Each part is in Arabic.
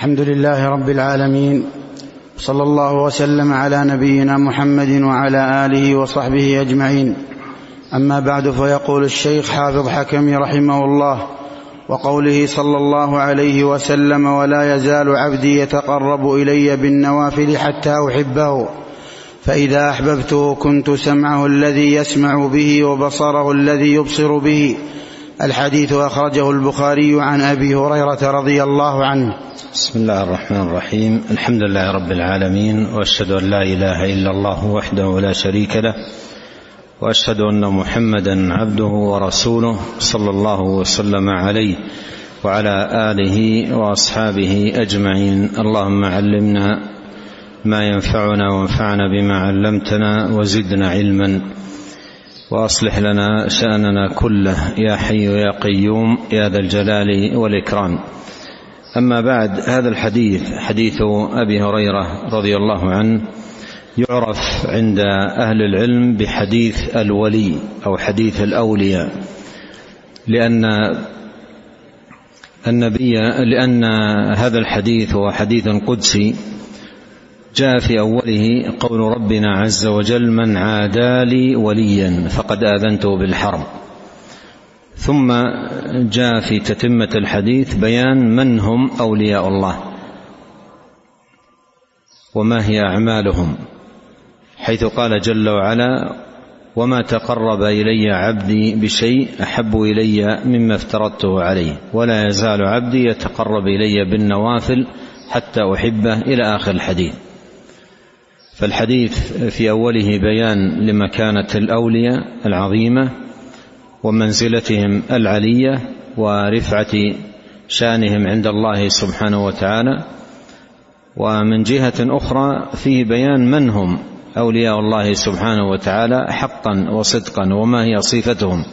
الحمد لله رب العالمين صلى الله وسلم على نبينا محمد وعلى آله وصحبه أجمعين. أما بعد فيقول الشيخ حافظ حكم رحمه الله وقوله صلى الله عليه وسلم ولا يزال عبدي يتقرب إلي بالنوافل حتى أحبه فإذا أحببته كنت سمعه الذي يسمع به وبصره الذي يبصر به الحديث أخرجه البخاري عن أبي هريرة رضي الله عنه. بسم الله الرحمن الرحيم. الحمد لله رب العالمين وأشهد أن لا إله إلا الله وحده لا شريك له وأشهد أن محمدا عبده ورسوله صلى الله وسلم عليه وعلى آله وأصحابه أجمعين. اللهم علمنا ما ينفعنا وانفعنا بما علمتنا وزدنا علما. وأصلح لنا شأننا كله يا حي يا قيوم يا ذا الجلال والإكرام. أما بعد هذا الحديث حديث أبي هريرة رضي الله عنه يعرف عند أهل العلم بحديث الولي أو حديث الأولياء. لأن النبي لأن هذا الحديث هو حديث قدسي جاء في أوله قول ربنا عز وجل من عادى لي وليا فقد آذنته بالحرب. ثم جاء في تتمة الحديث بيان من هم أولياء الله وما هي أعمالهم حيث قال جل وعلا وما تقرب إلي عبدي بشيء أحب إلي مما افترضته عليه ولا يزال عبدي يتقرب إلي بالنوافل حتى أحبه إلى آخر الحديث. فالحديث في أوله بيان لمكانة الأولياء العظيمة ومنزلتهم العلية ورفعة شانهم عند الله سبحانه وتعالى. ومن جهة أخرى فيه بيان من هم أولياء الله سبحانه وتعالى حقا وصدقا وما هي صفتهم.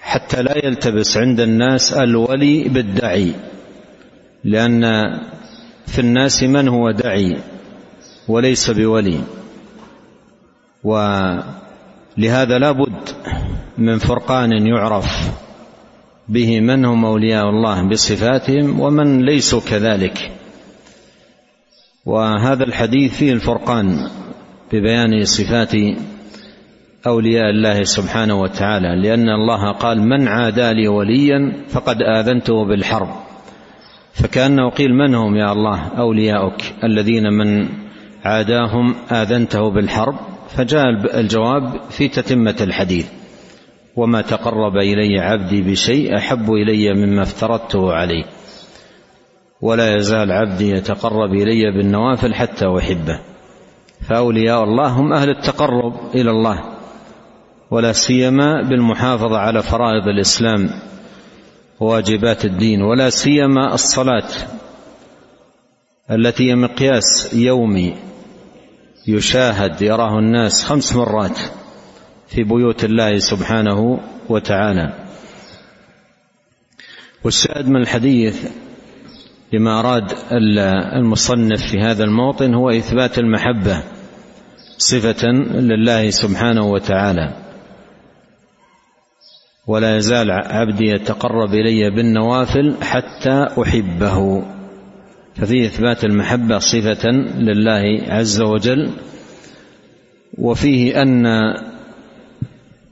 حتى لا يلتبس عند الناس الولي بالدعي لأن في الناس من هو دعي؟ وليس بولي. ولهذا لا بد من فرقان يعرف به من هم أولياء الله بصفاتهم ومن ليسوا كذلك. وهذا الحديث فيه الفرقان ببيان صفات أولياء الله سبحانه وتعالى لأن الله قال من عادى لي وليا فقد آذنته بالحرب فكأنه قيل من هم يا الله أولياؤك الذين من عاداهم آذنته بالحرب فجاء الجواب في تتمة الحديث وما تقرب إلي عبدي بشيء أحب إلي مما افترضته عليه ولا يزال عبدي يتقرب إلي بالنوافل حتى أحبه. فأولياء الله هم أهل التقرب إلى الله ولا سيما بالمحافظة على فرائض الإسلام وواجبات الدين ولا سيما الصلاة التي هي مقياس يومي يشاهد يراه الناس خمس مرات في بيوت الله سبحانه وتعالى. والشاهد من الحديث لما أراد المصنف في هذا الموطن هو إثبات المحبة صفة لله سبحانه وتعالى. ولا يزال عبدي يتقرب إلي بالنوافل حتى أحبه. ففي إثبات المحبة صفة لله عز وجل وفيه أن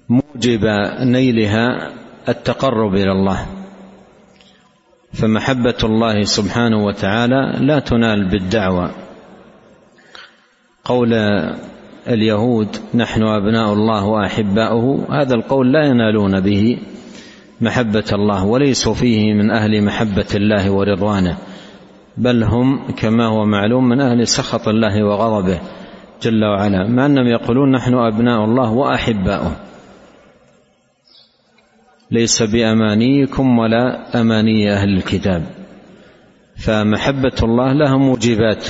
موجب نيلها التقرب إلى الله. فمحبة الله سبحانه وتعالى لا تنال بالدعوة. قول اليهود نحن أبناء الله وأحباؤه هذا القول لا ينالون به محبة الله وليسوا فيه من أهل محبة الله ورضوانه. بل هم كما هو معلوم من أهل سخط الله وغضبه جل وعلا مع أنهم يقولون نحن أبناء الله وأحباؤه. ليس بأمانيكم ولا أماني أهل الكتاب. فمحبة الله لها موجبات.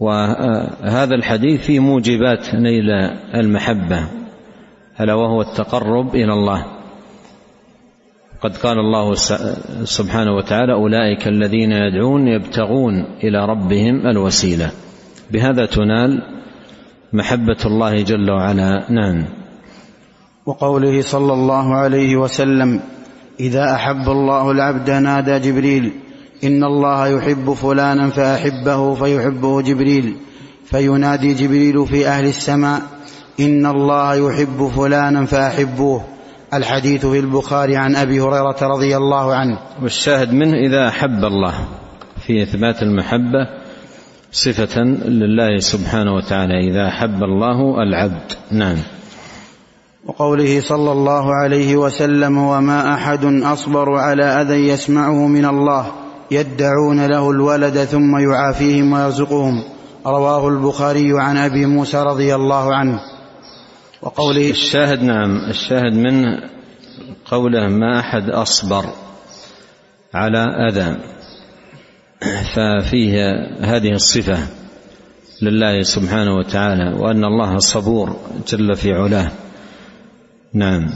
وهذا الحديث فيه موجبات نيل المحبة ألا وهو التقرب إلى الله. قد قال الله سبحانه وتعالى أولئك الذين يدعون يبتغون إلى ربهم الوسيلة. بهذا تنال محبة الله جل وعلا. نعم. وقوله صلى الله عليه وسلم إذا أحب الله العبد نادى جبريل إن الله يحب فلانا فأحبه فيحبه جبريل. فينادي جبريل في أهل السماء إن الله يحب فلانا فأحبوه. الحديث في البخاري عن أبي هريرة رضي الله عنه. والشاهد منه إذا أحب الله في إثبات المحبة صفة لله سبحانه وتعالى. إذا أحب الله العبد. نعم. وقوله صلى الله عليه وسلم وما أحد أصبر على أذى يسمعه من الله يدعون له الولد ثم يعافيهم ويرزقهم. رواه البخاري عن أبي موسى رضي الله عنه. وقوله الشاهد نعم الشاهد من قوله ما أحد أصبر على أذى. ففيه هذه الصفة لله سبحانه وتعالى وأن الله صبور جل في علاه. نعم.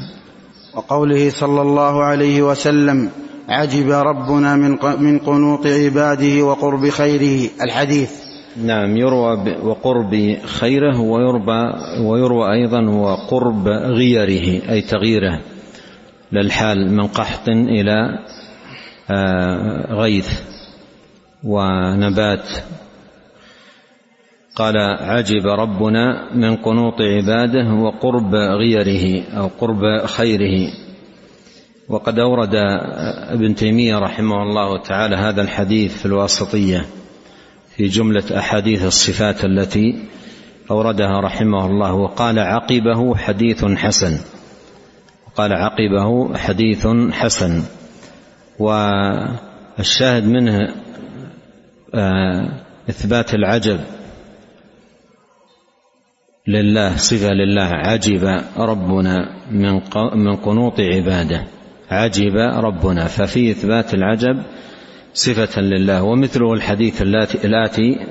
وقوله صلى الله عليه وسلم عجب ربنا من من قنوط عباده وقرب خيره الحديث. نعم يروى وقرب خيره ويروى ويروى أيضا وقرب غيره أي تغييره للحال من قحط إلى آه، غيث ونبات. قال عجب ربنا من قنوط عباده وقرب غيره أو قرب خيره. وقد أورد ابن تيمية رحمه الله تعالى هذا الحديث في الواسطية. في جملة أحاديث الصفات التي أوردها رحمه الله وقال عقبه حديث حسن. قال عقبه حديث حسن. والشاهد منه آه، إثبات العجب. لله صفة لله. عجب ربنا من من قنوط عباده. عجب ربنا. ففي إثبات العجب صفة لله ومثله الحديث الآتي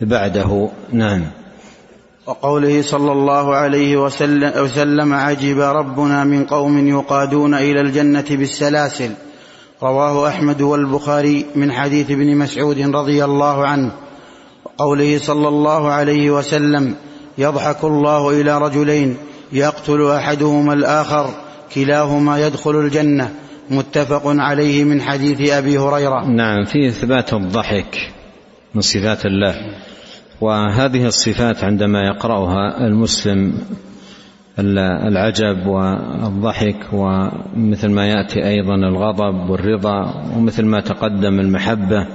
بعده. نعم. وقوله صلى الله عليه وسلم, عجب ربنا من قوم يقادون إلى الجنة بالسلاسل. رواه أحمد والبخاري من حديث ابن مسعود رضي الله عنه. وقوله صلى الله عليه وسلم يضحك الله إلى رجلين يقتل أحدهما الآخر كلاهما يدخل الجنة. متفق عليه من حديث أبي هريرة. نعم في اثبات الضحك من صفات الله وهذه الصفات عندما يقرأها المسلم العجب والضحك ومثل ما يأتي أيضا الغضب والرضا ومثل ما تقدم المحبة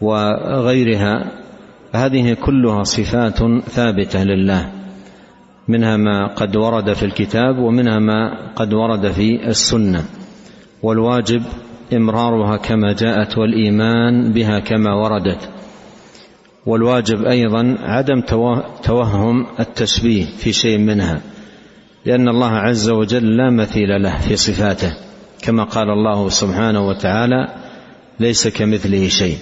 وغيرها فهذه كلها صفات ثابتة لله منها ما قد ورد في الكتاب ومنها ما قد ورد في السنة. والواجب إمرارها كما جاءت والإيمان بها كما وردت. والواجب أيضا عدم توهم التشبيه في شيء منها لأن الله عز وجل لا مثيل له في صفاته كما قال الله سبحانه وتعالى ليس كمثله شيء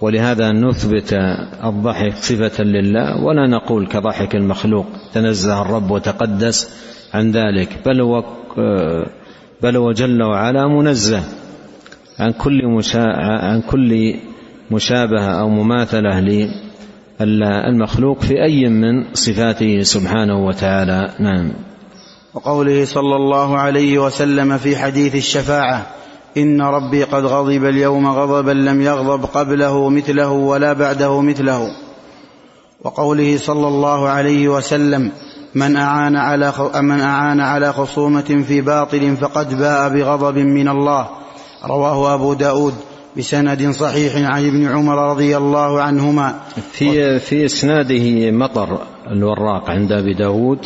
ولهذا نثبت الضحك صفة لله ولا نقول كضحك المخلوق تنزه الرب وتقدس عن ذلك بل هو بل هو جل وعلا منزه عن كل عن كل مشابهة أو مماثلة للمخلوق في أي من صفاته سبحانه وتعالى. نعم. وقوله صلى الله عليه وسلم في حديث الشفاعة إن ربي قد غضب اليوم غضبا لم يغضب قبله مثله ولا بعده مثله. وقوله صلى الله عليه وسلم من أعان على من أعان على خصومة في باطل فقد باء بغضب من الله. رواه أبو داود بسند صحيح عن ابن عمر رضي الله عنهما. في في إسناده مطر الوراق عند أبي داود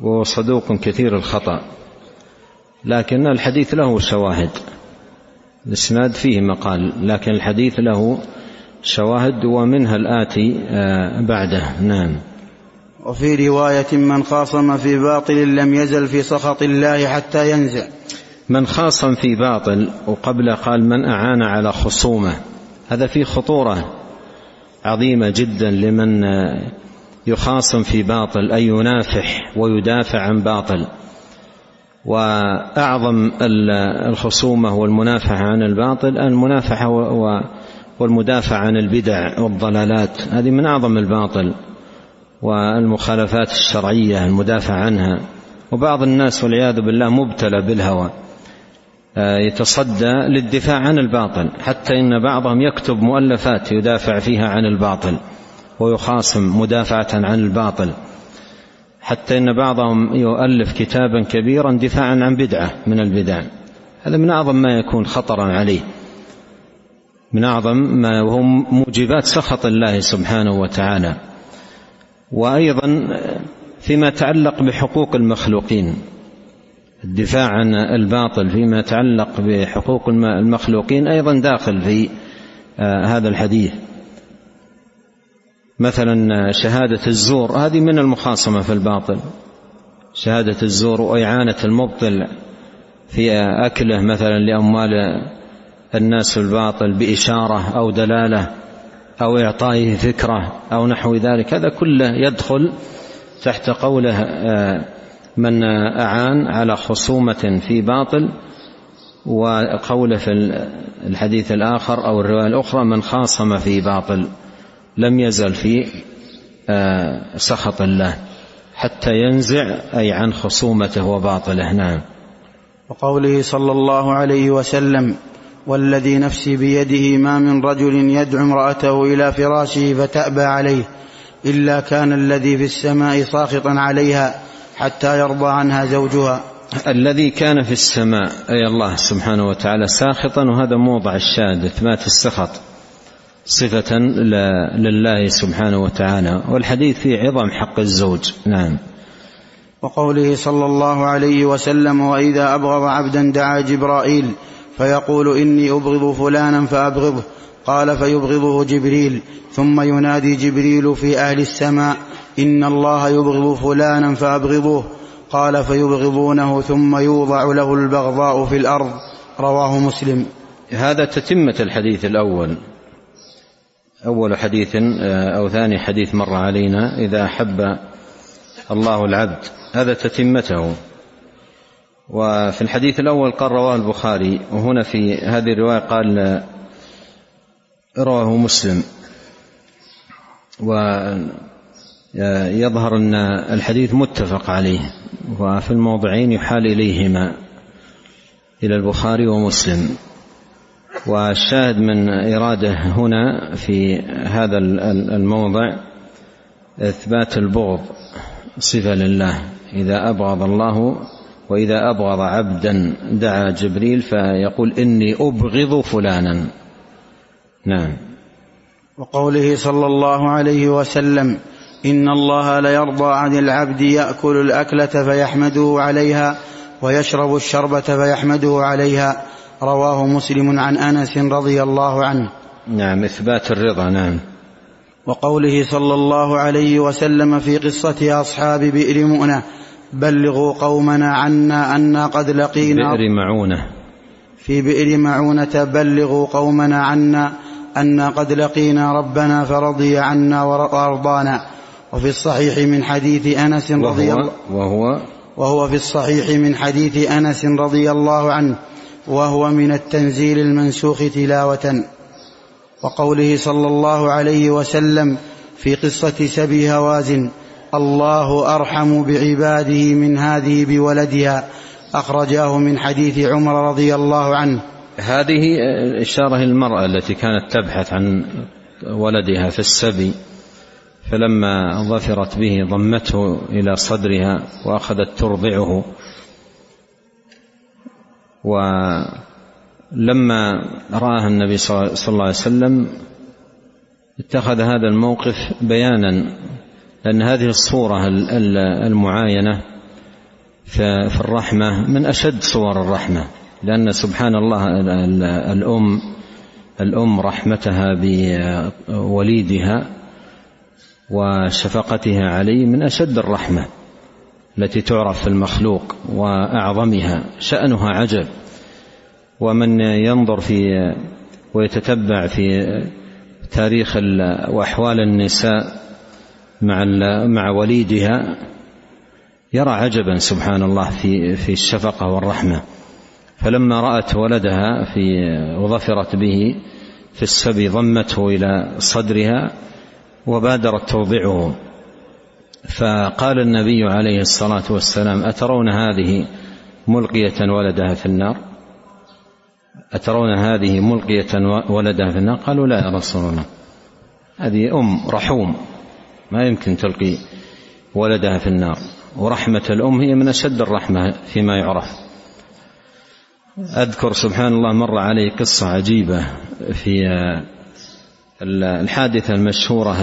وصدوق كثير الخطأ. لكن الحديث له شواهد. الإسناد فيه مقال لكن الحديث له شواهد ومنها الآتي آه، بعده. نعم. وفي رواية من خاصم في باطل لم يزل في سخط الله حتى ينزع. من خاصم في باطل وقبل قال من أعان على خصومه. هذا فيه خطورة عظيمة جدا لمن يخاصم في باطل أي ينافح ويدافع عن باطل. وأعظم الخصومة والمنافحه عن الباطل المنافحه والمدافع عن البدع والضلالات. هذه من أعظم الباطل. والمخالفات الشرعية المدافع عنها. وبعض الناس والعياذ بالله مبتلى بالهوى آه، يتصدى للدفاع عن الباطل حتى إن بعضهم يكتب مؤلفات يدافع فيها عن الباطل ويخاصم مدافعة عن الباطل. حتى إن بعضهم يؤلف كتابا كبيرا دفاعا عن بدعة من البدع. هذا من أعظم ما يكون خطرا عليه. من أعظم ما وهو موجبات سخط الله سبحانه وتعالى. وأيضا فيما يتعلق بحقوق المخلوقين الدفاع عن الباطل فيما يتعلق بحقوق المخلوقين أيضا داخل في آه، هذا الحديث. مثلا شهادة الزور هذه من المخاصمة في الباطل. شهادة الزور وإعانة المبطل في أكله مثلا لأموال الناس الباطل بإشارة أو دلالة. أو إعطائه فكره أو نحو ذلك هذا كله يدخل تحت قوله آه، من أعان على خصومة في باطل وقوله في الحديث الآخر أو الرواية الأخرى من خاصم في باطل لم يزل في آه، سخط الله حتى ينزع أي عن خصومته وباطله. نعم. وقوله صلى الله عليه وسلم والذي نفسي بيده ما من رجل يدعو امرأته إلى فراشه فتأبى عليه إلا كان الذي في السماء ساخطا عليها حتى يرضى عنها زوجها. الذي كان في السماء أي الله سبحانه وتعالى ساخطا وهذا موضع الشاهد إثبات السخط صفة لله سبحانه وتعالى. والحديث في عظم حق الزوج. نعم. وقوله صلى الله عليه وسلم وإذا أبغض عبدا دعا جبرائيل فيقول إني أبغض فلانا فأبغضه. قال فيبغضه جبريل ثم ينادي جبريل في أهل السماء إن الله يبغض فلانا فأبغضوه. قال فيبغضونه ثم يوضع له البغضاء في الأرض. رواه مسلم. هذا تتمة الحديث الأول. أول حديث آه، أو ثاني حديث مر علينا إذا أحب الله العبد. هذا تتمته. وفي الحديث الأول قال رواه البخاري وهنا في هذه الرواية قال رواه مسلم. و يظهر أن الحديث متفق عليه وفي الموضعين يحال إليهما إلى البخاري ومسلم. والشاهد من إراده هنا في هذا الموضع إثبات البغض صفة لله. إذا أبغض الله وإذا أبغض عبدا دعا جبريل فيقول إني أبغض فلانا. نعم. وقوله صلى الله عليه وسلم إن الله ليرضى عن العبد يأكل الأكلة فيحمده عليها ويشرب الشربة فيحمده عليها. رواه مسلم عن أنس رضي الله عنه. نعم إثبات الرضا نعم. وقوله صلى الله عليه وسلم في قصة أصحاب بئر مؤنة بلغوا قومنا عنا أنا قد لقينا بئر معونة. في بئر معونة بلغوا قومنا عنا أنا قد لقينا ربنا فرضي عنا وأرضانا. وفي الصحيح من حديث أنس رضي الله وهو وهو في الصحيح من حديث أنس رضي الله عنه وهو من التنزيل المنسوخ تلاوة. وقوله صلى الله عليه وسلم في قصة سبي هوازن الله أرحم بعباده من هذه بولدها أخرجاه من حديث عمر رضي الله عنه. هذه إشارة المرأة التي كانت تبحث عن ولدها في السبي فلما ظفرت به ضمته إلى صدرها وأخذت ترضعه. ولما رآها النبي صلى الله عليه وسلم اتخذ هذا الموقف بيانا. لأن هذه الصورة المعاينة في الرحمة من أشد صور الرحمة لأن سبحان الله الأم الأم رحمتها بوليدها وشفقتها عليه من أشد الرحمة التي تعرف في المخلوق وأعظمها شأنها عجب. ومن ينظر في ويتتبع في تاريخ وأحوال النساء مع مع وليدها يرى عجبا سبحان الله في في الشفقة والرحمة. فلما رأت ولدها في وظفرت به في السبي ضمته إلى صدرها وبادرت توضعه فقال النبي عليه الصلاة والسلام أترون هذه ملقية ولدها في النار؟ أترون هذه ملقية ولدها في النار؟ قالوا لا يا رسول الله هذه أم رحوم. ما يمكن تلقي ولدها في النار. ورحمة الأم هي من أشد الرحمة فيما يعرف. أذكر سبحان الله مر علي قصة عجيبة في الحادثة المشهورة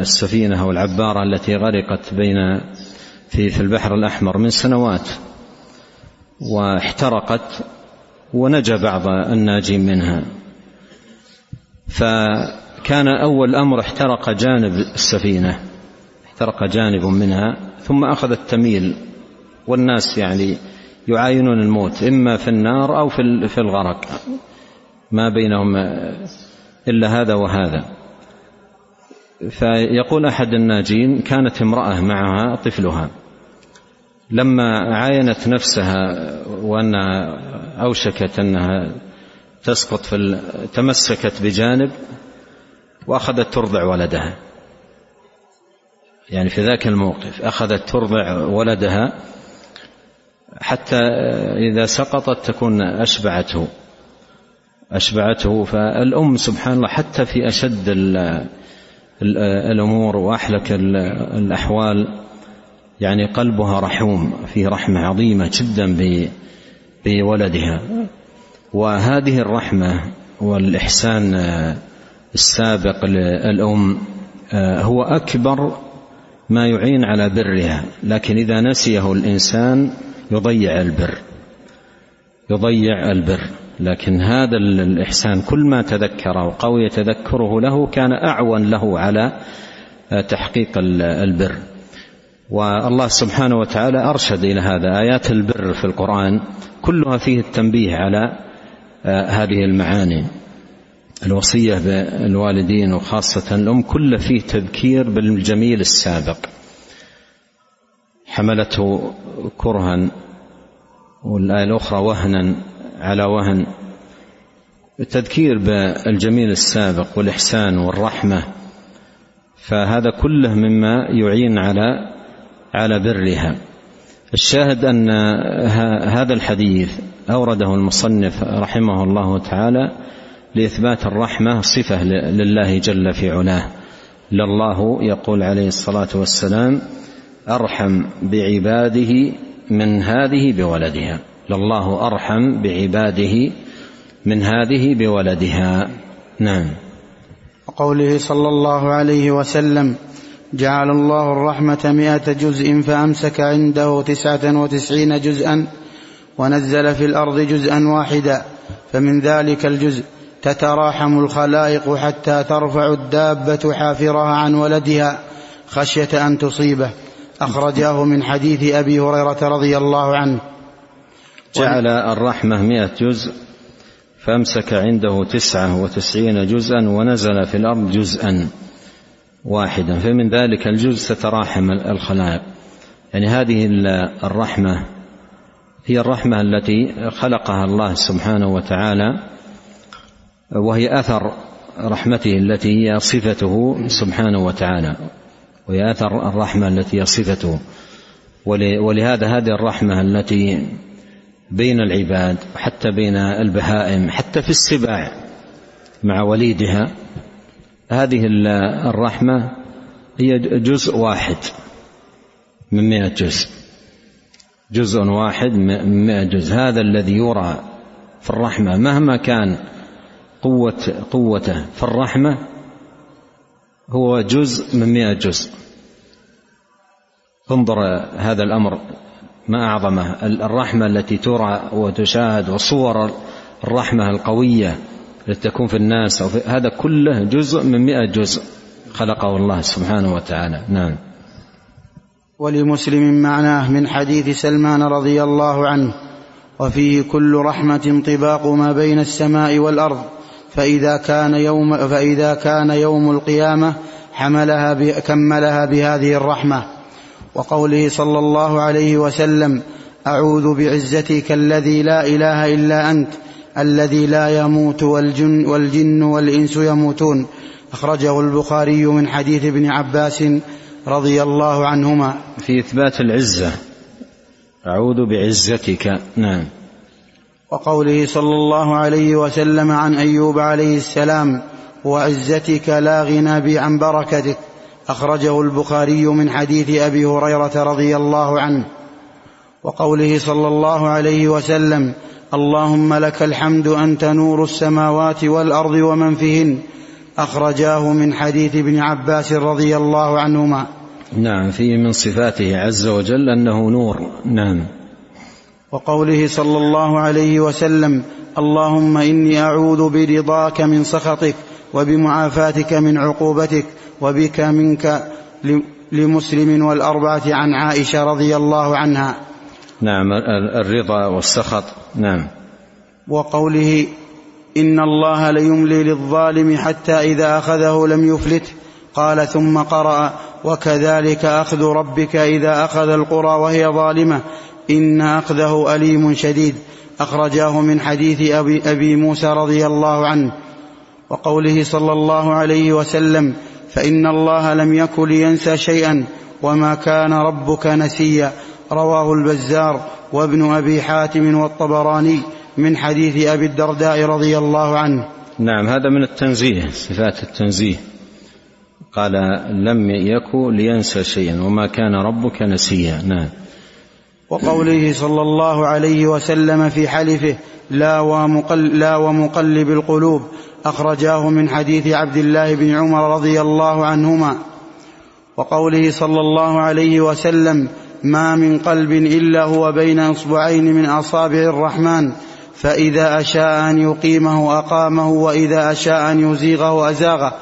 السفينة أو العبارة التي غرقت بين في في البحر الأحمر من سنوات واحترقت ونجا بعض الناجين منها. فكان أول أمر احترق جانب السفينة احترق جانب منها ثم أخذت تميل والناس يعني يعاينون الموت إما في النار أو في الغرق ما بينهم إلا هذا وهذا. فيقول أحد الناجين كانت امرأة معها طفلها لما عاينت نفسها وأنها أوشكت أنها تسقط في تمسكت بجانب وأخذت ترضع ولدها. يعني في ذاك الموقف أخذت ترضع ولدها حتى إذا سقطت تكون أشبعته. أشبعته فالأم سبحان الله حتى في أشد الأمور وأحلك الأحوال يعني قلبها رحوم في رحمة عظيمة جدا بولدها. وهذه الرحمة والإحسان السابق للأم هو أكبر ما يعين على برها لكن إذا نسيه الإنسان يضيع البر يضيع البر. لكن هذا الإحسان كل ما تذكر وقوي تذكره له كان أعون له على تحقيق البر. والله سبحانه وتعالى أرشد إلى هذا آيات البر في القرآن كلها فيه التنبيه على هذه المعاني. الوصية بالوالدين وخاصة الأم كل فيه تذكير بالجميل السابق. حملته كرها والآية الأخرى وهنا على وهن. التذكير بالجميل السابق والإحسان والرحمة فهذا كله مما يعين على على برها. الشاهد أن هذا الحديث أورده المصنف رحمه الله تعالى لإثبات الرحمة صفة لله جل في علاه. لله يقول عليه الصلاة والسلام أرحم بعباده من هذه بولدها. لله أرحم بعباده من هذه بولدها. نعم. وقوله صلى الله عليه وسلم جعل الله الرحمة مئة جزء فأمسك عنده تسعة وتسعين جزءا ونزل في الأرض جزءا واحدا فمن ذلك الجزء. تتراحم الخلائق حتى ترفع الدابة حافرها عن ولدها خشية أن تصيبه. أخرجاه من حديث أبي هريرة رضي الله عنه. جعل الرحمة مئة جزء فأمسك عنده تسعة وتسعين جزءا ونزل في الأرض جزءا واحدا. فمن ذلك الجزء تتراحم الخلائق. يعني هذه الرحمة هي الرحمة التي خلقها الله سبحانه وتعالى وهي أثر رحمته التي هي صفته سبحانه وتعالى. وهي أثر الرحمة التي هي صفته. ولهذا هذه الرحمة التي بين العباد وحتى بين البهائم حتى في السباع مع وليدها هذه الرحمة هي جزء واحد من مئة جزء. جزء واحد من مئة جزء. هذا الذي يرى في الرحمة مهما كان قوة قوته. في الرحمة هو جزء من مئة جزء. انظر هذا الأمر ما أعظمه. الرحمة التي ترى وتشاهد وصور الرحمة القوية التي تكون في الناس أو في هذا كله جزء من مئة جزء خلقه الله سبحانه وتعالى. نعم. ولمسلم معناه من حديث سلمان رضي الله عنه. وفيه كل رحمة طباق ما بين السماء والأرض. فإذا كان يوم فإذا كان يوم القيامة حملها كملها بهذه الرحمة. وقوله صلى الله عليه وسلم أعوذ بعزتك الذي لا إله إلا أنت الذي لا يموت والجن, والجن والإنس يموتون. أخرجه البخاري من حديث ابن عباس رضي الله عنهما. في إثبات العزة. أعوذ بعزتك. نعم. وقوله صلى الله عليه وسلم عن أيوب عليه السلام وعزتك لا غنى بي عن بركتك. أخرجه البخاري من حديث أبي هريرة رضي الله عنه. وقوله صلى الله عليه وسلم اللهم لك الحمد أنت نور السماوات والأرض ومن فيهن. أخرجاه من حديث ابن عباس رضي الله عنهما. نعم فيه من صفاته عز وجل أنه نور. نعم. وقوله صلى الله عليه وسلم اللهم إني أعوذ برضاك من سخطك وبمعافاتك من عقوبتك وبك منك لمسلم والأربعة عن عائشة رضي الله عنها. نعم الرضا والسخط. نعم. وقوله إن الله ليملي للظالم حتى إذا أخذه لم يفلته. قال ثم قرأ وكذلك أخذ ربك إذا أخذ القرى وهي ظالمة. إن أخذه أليم شديد. أخرجاه من حديث أبي, أبي موسى رضي الله عنه وقوله صلى الله عليه وسلم فإن الله لم يكن لينسى شيئا وما كان ربك نسيا. رواه البزار وابن أبي حاتم والطبراني من حديث أبي الدرداء رضي الله عنه. نعم هذا من التنزيه صفات التنزيه. قال لم يكن لينسى شيئا وما كان ربك نسيا. نعم. وقوله صلى الله عليه وسلم في حلفه لا ومقل لا ومقلب القلوب أخرجاه من حديث عبد الله بن عمر رضي الله عنهما. وقوله صلى الله عليه وسلم ما من قلب إلا هو بين إصبعين من أصابع الرحمن فإذا أشاء أن يقيمه أقامه وإذا أشاء أن يزيغه أزاغه.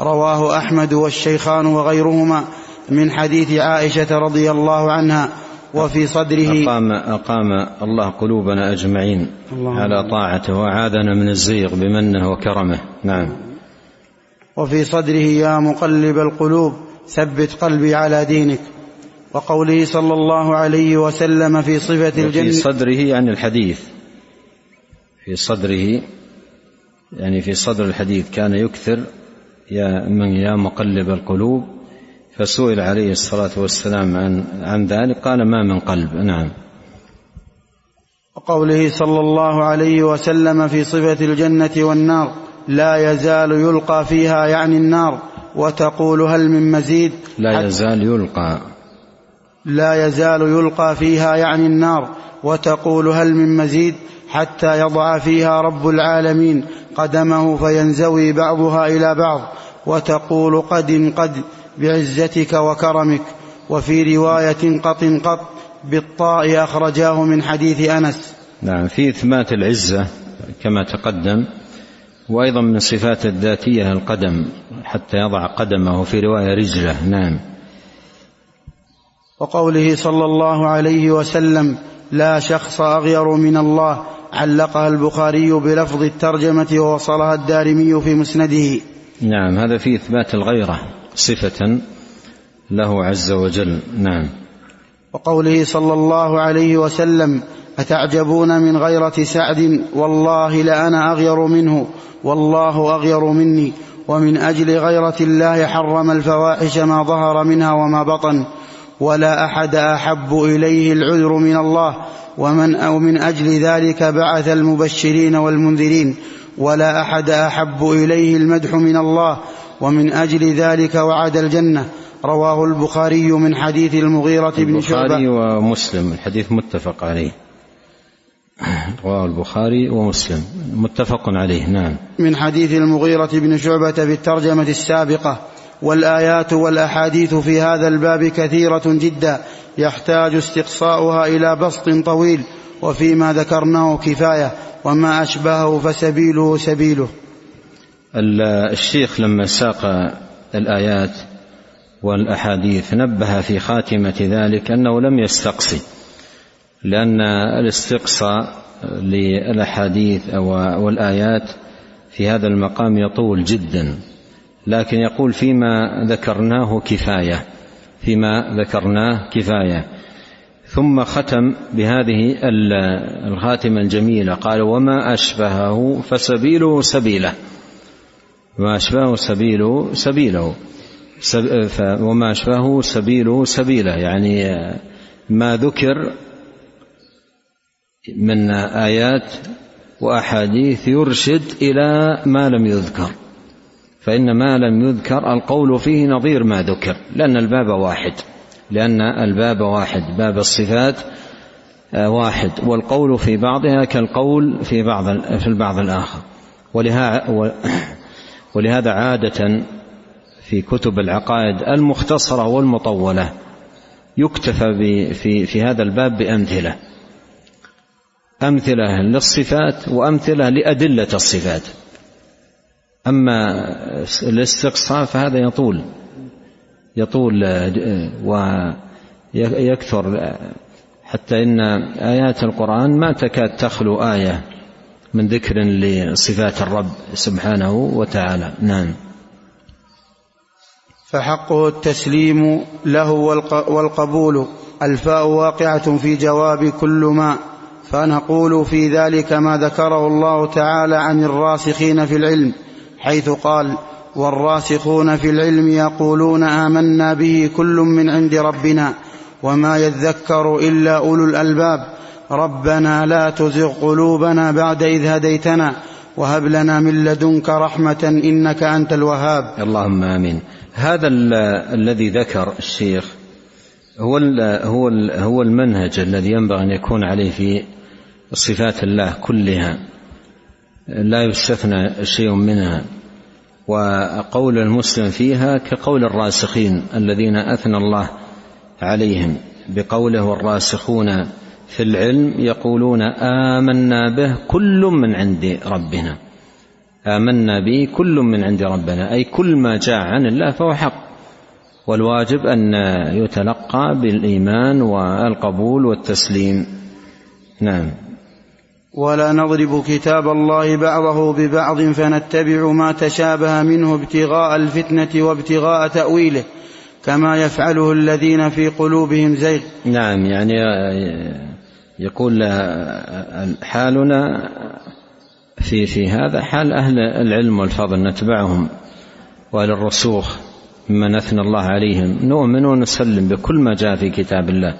رواه أحمد والشيخان وغيرهما من حديث عائشة رضي الله عنها. وفي صدره أقام, أقام الله قلوبنا أجمعين الله على طاعته وأعاذنا من الزيغ بمنه وكرمه. نعم. وفي صدره يا مقلب القلوب ثبت قلبي على دينك. وقوله صلى الله عليه وسلم في صفة الجنة في صدره يعني الحديث. في صدره يعني في صدر الحديث كان يكثر يا من يا مقلب القلوب. فسئل عليه الصلاة والسلام عن عن ذلك قال ما من قلب. نعم. وقوله صلى الله عليه وسلم في صفة الجنة والنار لا يزال يلقى فيها يعني النار وتقول هل من مزيد؟ لا يزال يلقى. لا يزال يلقى فيها يعني النار وتقول هل من مزيد؟ حتى يضع فيها رب العالمين قدمه فينزوي بعضها إلى بعض وتقول قد قد. بعزتك وكرمك وفي رواية قط قط بالطاء أخرجاه من حديث أنس. نعم في إثبات العزة كما تقدم وأيضا من صفات الذاتية القدم حتى يضع قدمه في رواية رجله. نعم. وقوله صلى الله عليه وسلم لا شخص أغير من الله علقها البخاري بلفظ الترجمة ووصلها الدارمي في مسنده. نعم هذا في إثبات الغيرة. صفة له عز وجل. نعم. وقوله صلى الله عليه وسلم أتعجبون من غيرة سعد؟ والله لأنا أغير منه والله أغير مني. ومن أجل غيرة الله حرم الفواحش ما ظهر منها وما بطن. ولا أحد أحب إليه العذر من الله. ومن أو من أجل ذلك بعث المبشرين والمنذرين. ولا أحد أحب إليه المدح من الله. ومن أجل ذلك وعد الجنة. رواه البخاري من حديث المغيرة بن شعبة. البخاري ومسلم. الحديث متفق عليه. رواه البخاري ومسلم. متفق عليه. نعم. من حديث المغيرة بن شعبة في الترجمة السابقة. والآيات والأحاديث في هذا الباب كثيرة جدا. يحتاج استقصاؤها إلى بسط طويل. وفيما ذكرناه كفاية. وما أشبهه فسبيله سبيله. الشيخ لما ساق الآيات والأحاديث نبه في خاتمة ذلك أنه لم يستقصي لأن الاستقصاء للأحاديث والآيات في هذا المقام يطول جدا لكن يقول فيما ذكرناه كفاية فيما ذكرناه كفاية. ثم ختم بهذه الخاتمة الجميلة قال وما أشبهه فسبيله سبيله. ما أشبهه سبيله. سبيله وما أشبهه سبيله سبيله. يعني ما ذكر من آيات وأحاديث يرشد إلى ما لم يذكر. فإن ما لم يذكر القول فيه نظير ما ذكر لأن الباب واحد. لأن الباب واحد باب الصفات آه، واحد. والقول في بعضها كالقول في بعض في البعض الآخر. ولهذا عادة في كتب العقائد المختصرة والمطولة يكتفى في في هذا الباب بأمثلة. أمثلة للصفات وأمثلة لأدلة الصفات. أما الاستقصاء فهذا يطول. يطول ويكثر حتى إن آيات القرآن ما تكاد تخلو آية. من ذكر لصفات الرب سبحانه وتعالى. نعم. فحقه التسليم له والقبول. الفاء واقعة في جواب كل ما. فنقول في ذلك ما ذكره الله تعالى عن الراسخين في العلم حيث قال والراسخون في العلم يقولون آمنا به كل من عند ربنا وما يذكر إلا أولو الألباب. ربنا لا تزغ قلوبنا بعد إذ هديتنا وهب لنا من لدنك رحمة إنك أنت الوهاب. اللهم آمين. هذا الذي ذكر الشيخ هو هو هو المنهج الذي ينبغي أن يكون عليه في صفات الله كلها. لا يستثنى شيء منها. وقول المسلم فيها كقول الراسخين الذين أثنى الله عليهم بقوله والراسخون في العلم يقولون آمنا به كل من عند ربنا. آمنا به كل من عند ربنا. أي كل ما جاء عن الله فهو حق. والواجب أن يتلقى بالإيمان والقبول والتسليم. نعم. ولا نضرب كتاب الله بعضه ببعض فنتبع ما تشابه منه ابتغاء الفتنة وابتغاء تأويله كما يفعله الذين في قلوبهم زيغ. نعم يعني يقول حالنا في في هذا حال أهل العلم والفضل نتبعهم واهل الرسوخ ممن اثنى الله عليهم. نؤمن ونسلم بكل ما جاء في كتاب الله.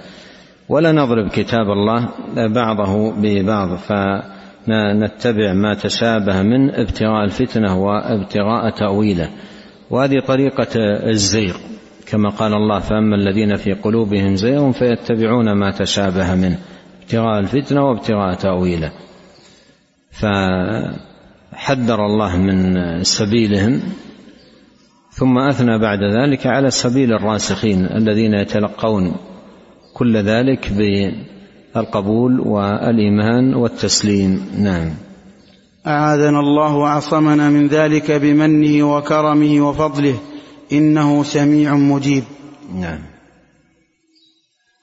ولا نضرب كتاب الله بعضه ببعض فنتبع ما تشابه من ابتغاء الفتنة وابتغاء تأويله. وهذه طريقة الزيغ كما قال الله فأما الذين في قلوبهم زيغ فيتبعون ما تشابه منه. ابتغاء الفتنة وابتغاء تأويله. فحذر الله من سبيلهم ثم أثنى بعد ذلك على سبيل الراسخين الذين يتلقون كل ذلك بالقبول والإيمان والتسليم. نعم. أعاذنا الله وعصمنا من ذلك بمنه وكرمه وفضله إنه سميع مجيب. نعم.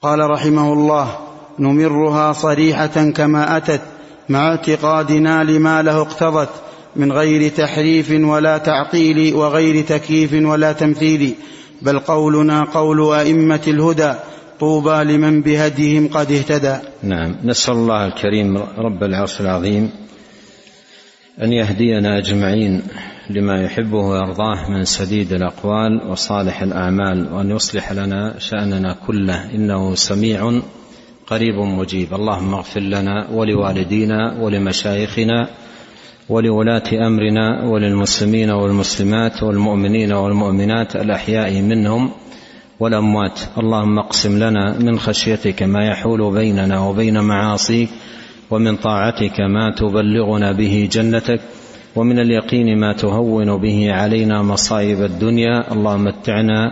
قال رحمه الله نمرها صريحة كما أتت مع اعتقادنا لما له اقتضت من غير تحريف ولا تعطيل وغير تكييف ولا تمثيل بل قولنا قول أئمة الهدى طوبى لمن بهديهم قد اهتدى. نعم. نسأل الله الكريم رب العرش العظيم أن يهدينا أجمعين لما يحبه ويرضاه من سديد الأقوال وصالح الأعمال وأن يصلح لنا شأننا كله إنه سميع قريب مجيب. اللهم اغفر لنا ولوالدينا ولمشايخنا ولولاة أمرنا وللمسلمين والمسلمات والمؤمنين والمؤمنات الأحياء منهم والأموات. اللهم اقسم لنا من خشيتك ما يحول بيننا وبين معاصيك ومن طاعتك ما تبلغنا به جنتك ومن اليقين ما تهون به علينا مصائب الدنيا. اللهم متعنا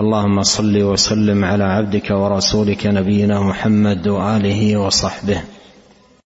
اللهم صل وسلم على عبدك ورسولك نبينا محمد وآله وصحبه.